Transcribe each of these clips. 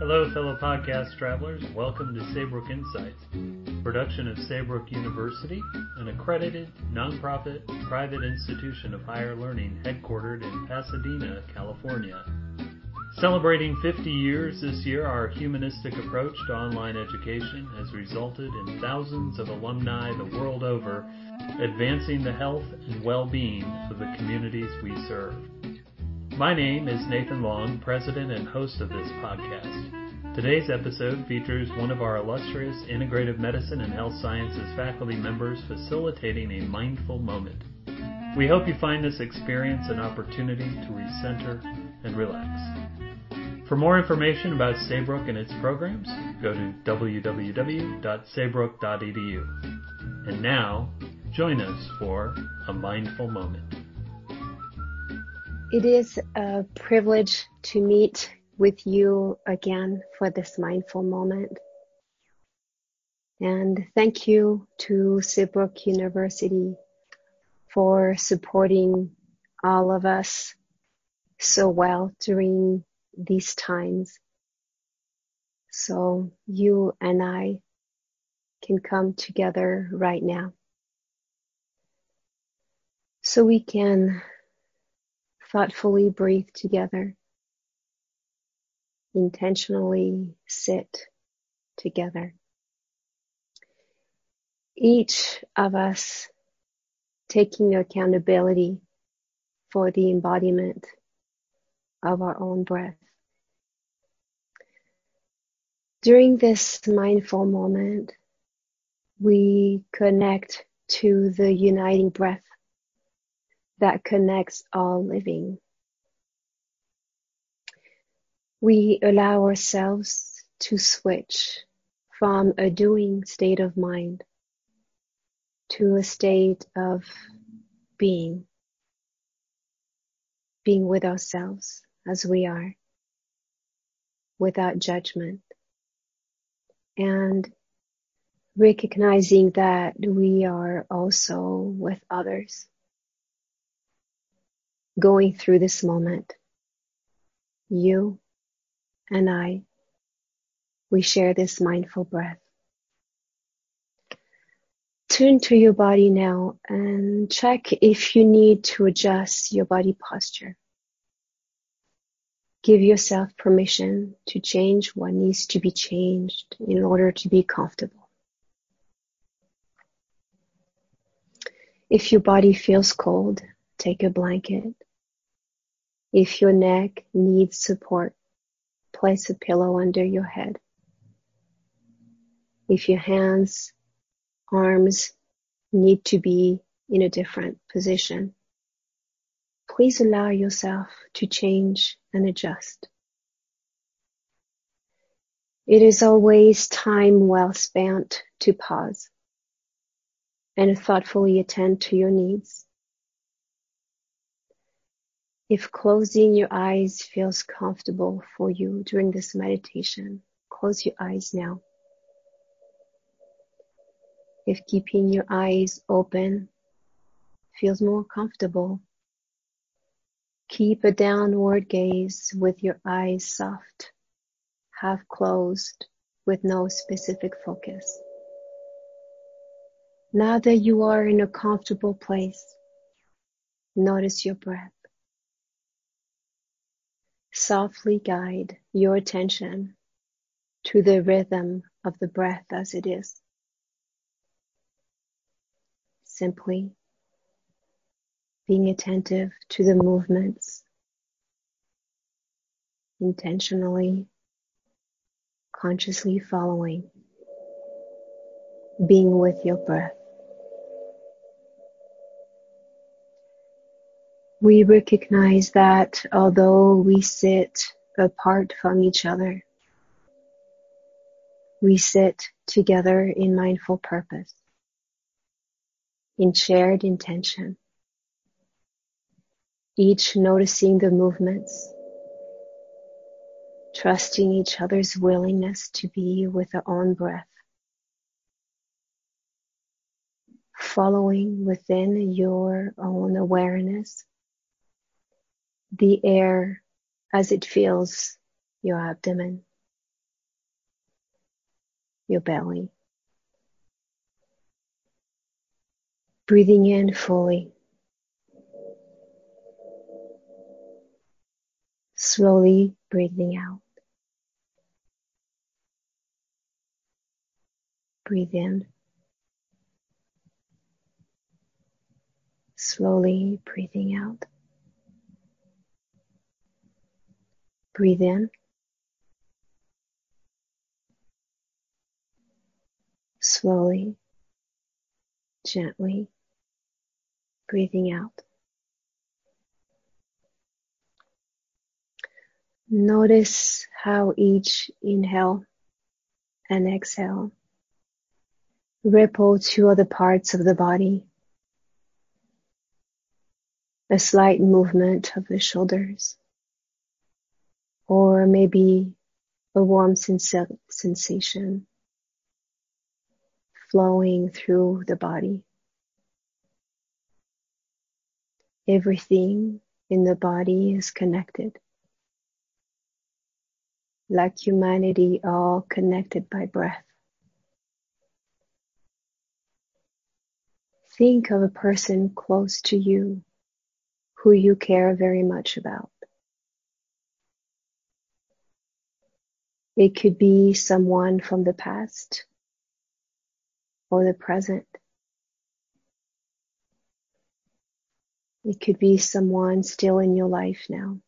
Hello, fellow podcast travelers. Welcome to Saybrook Insights, production of Saybrook University, an accredited, nonprofit, private institution of higher learning headquartered in Pasadena, California. Celebrating 50 years this year, our humanistic approach to online education has resulted in thousands of alumni the world over advancing the health and well-being of the communities we serve. My name is Nathan Long, president and host of this podcast. Today's episode features one of our illustrious integrative medicine and health sciences faculty members facilitating a mindful moment. We hope you find this experience an opportunity to recenter and relax. For more information about Saybrook and its programs, go to www.saybrook.edu. And now, join us for a mindful moment. It is a privilege to meet with you again for this mindful moment. And thank you to Saybrook University for supporting all of us so well during these times. So you and I can come together right now. So we can thoughtfully breathe together, intentionally sit together. Each of us taking accountability for the embodiment of our own breath. During this mindful moment, we connect to the uniting breath that connects all living. We allow ourselves to switch from a doing state of mind to a state of being, being with ourselves as we are, without judgment, and recognizing that we are also with others going through this moment. You and I, we share this mindful breath. Turn to your body now and check if you need to adjust your body posture. Give yourself permission to change what needs to be changed in order to be comfortable. If your body feels cold, take a blanket if your neck needs support, place a pillow under your head. If your hands, arms need to be in a different position, please allow yourself to change and adjust. It is always time well spent to pause and thoughtfully attend to your needs. If closing your eyes feels comfortable for you during this meditation, close your eyes now. If keeping your eyes open feels more comfortable, keep a downward gaze with your eyes soft, half closed with no specific focus. Now that you are in a comfortable place, notice your breath softly guide your attention to the rhythm of the breath as it is. Simply being attentive to the movements, intentionally, consciously following, being with your breath. we recognize that although we sit apart from each other, we sit together in mindful purpose, in shared intention, each noticing the movements, trusting each other's willingness to be with their own breath, following within your own awareness the air as it fills your abdomen, your belly. Breathing in fully. Slowly breathing out. Breathe in. Slowly breathing out. Breathe in. Slowly, gently, breathing out. Notice how each inhale and exhale ripple to other parts of the body. A slight movement of the shoulders or maybe a warm sens- sensation flowing through the body. Everything in the body is connected. Like humanity, all connected by breath. Think of a person close to you who you care very much about. It could be someone from the past or the present. It could be someone still in your life now.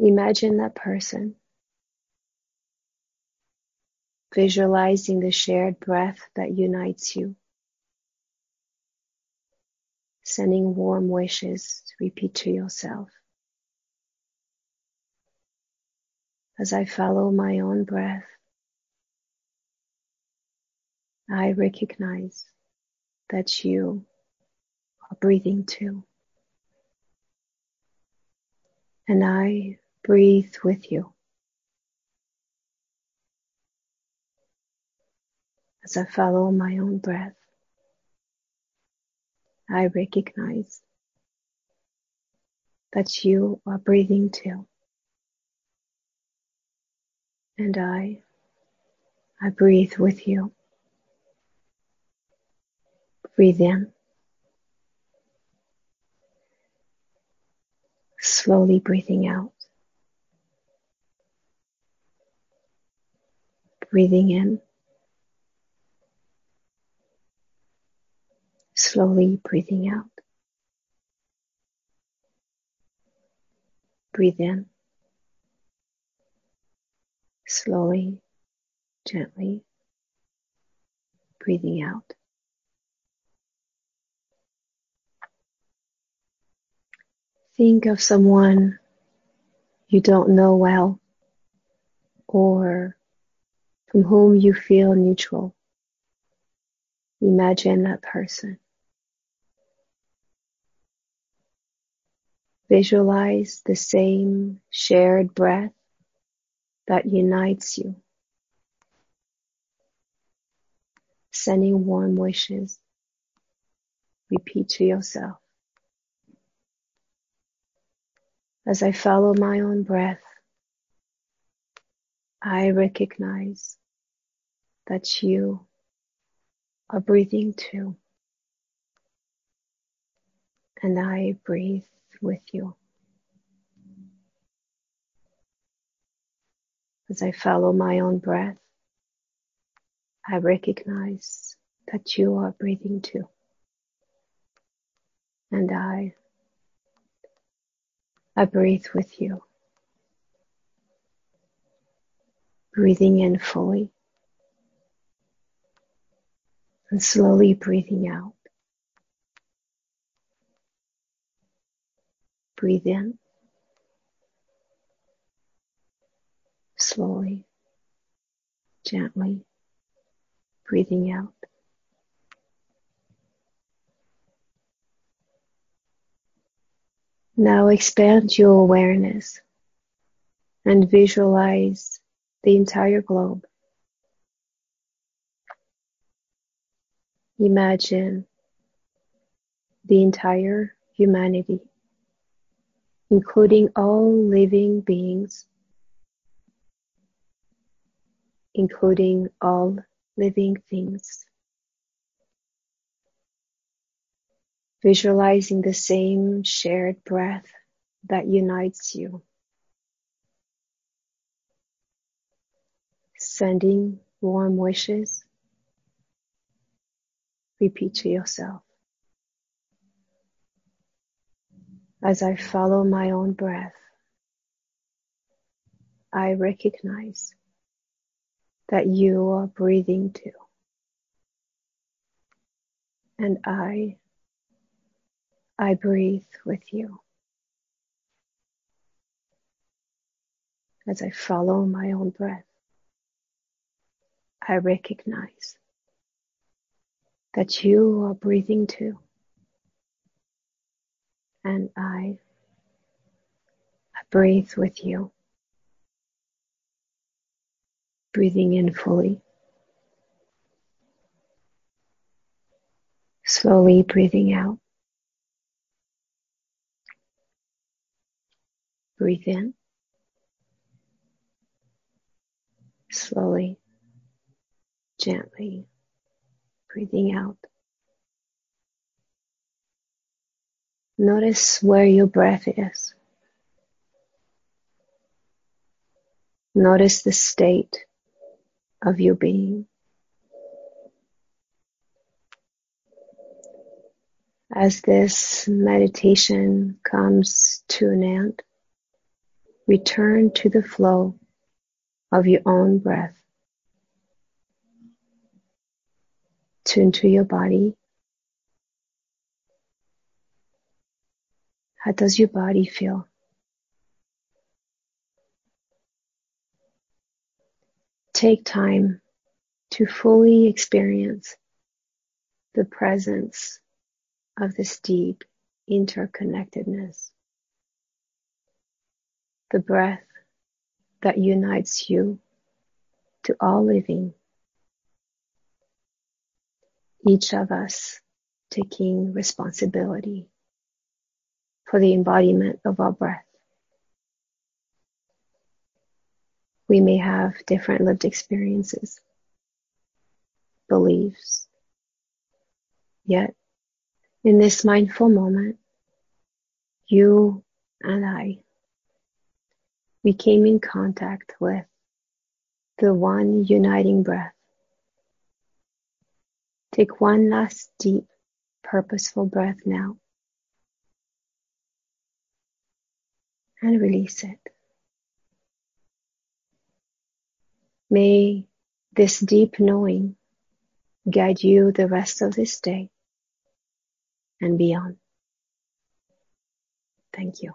Imagine that person. Visualizing the shared breath that unites you. Sending warm wishes to repeat to yourself. as I follow my own breath, I recognize that you are breathing too. And I breathe with you. As I follow my own breath, I recognize that you are breathing too and I, I breathe with you. Breathe in. Slowly breathing out. Breathing in. Slowly breathing out. Breathe in slowly, gently breathing out. Think of someone you don't know well or from whom you feel neutral. Imagine that person. Visualize the same shared breath that unites you. Sending warm wishes. Repeat to yourself. As I follow my own breath, I recognize that you are breathing too. And I breathe with you. As I follow my own breath, I recognize that you are breathing too. And I, I breathe with you. Breathing in fully and slowly breathing out. Breathe in slowly, gently, breathing out. Now expand your awareness and visualize the entire globe. Imagine the entire humanity, including all living beings, including all living things. Visualizing the same shared breath that unites you. Sending warm wishes. Repeat to yourself. As I follow my own breath, I recognize that you are breathing too. And I, I breathe with you. As I follow my own breath, I recognize that you are breathing too. And I, I breathe with you. Breathing in fully. Slowly breathing out. Breathe in. Slowly, gently breathing out. Notice where your breath is. Notice the state of your being. As this meditation comes to an end, return to the flow of your own breath. Tune to your body. How does your body feel? Take time to fully experience the presence of this deep interconnectedness. The breath that unites you to all living each of us taking responsibility for the embodiment of our breath. We may have different lived experiences, beliefs, yet in this mindful moment, you and I, we came in contact with the one uniting breath Take one last deep, purposeful breath now. And release it. May this deep knowing guide you the rest of this day and beyond. Thank you.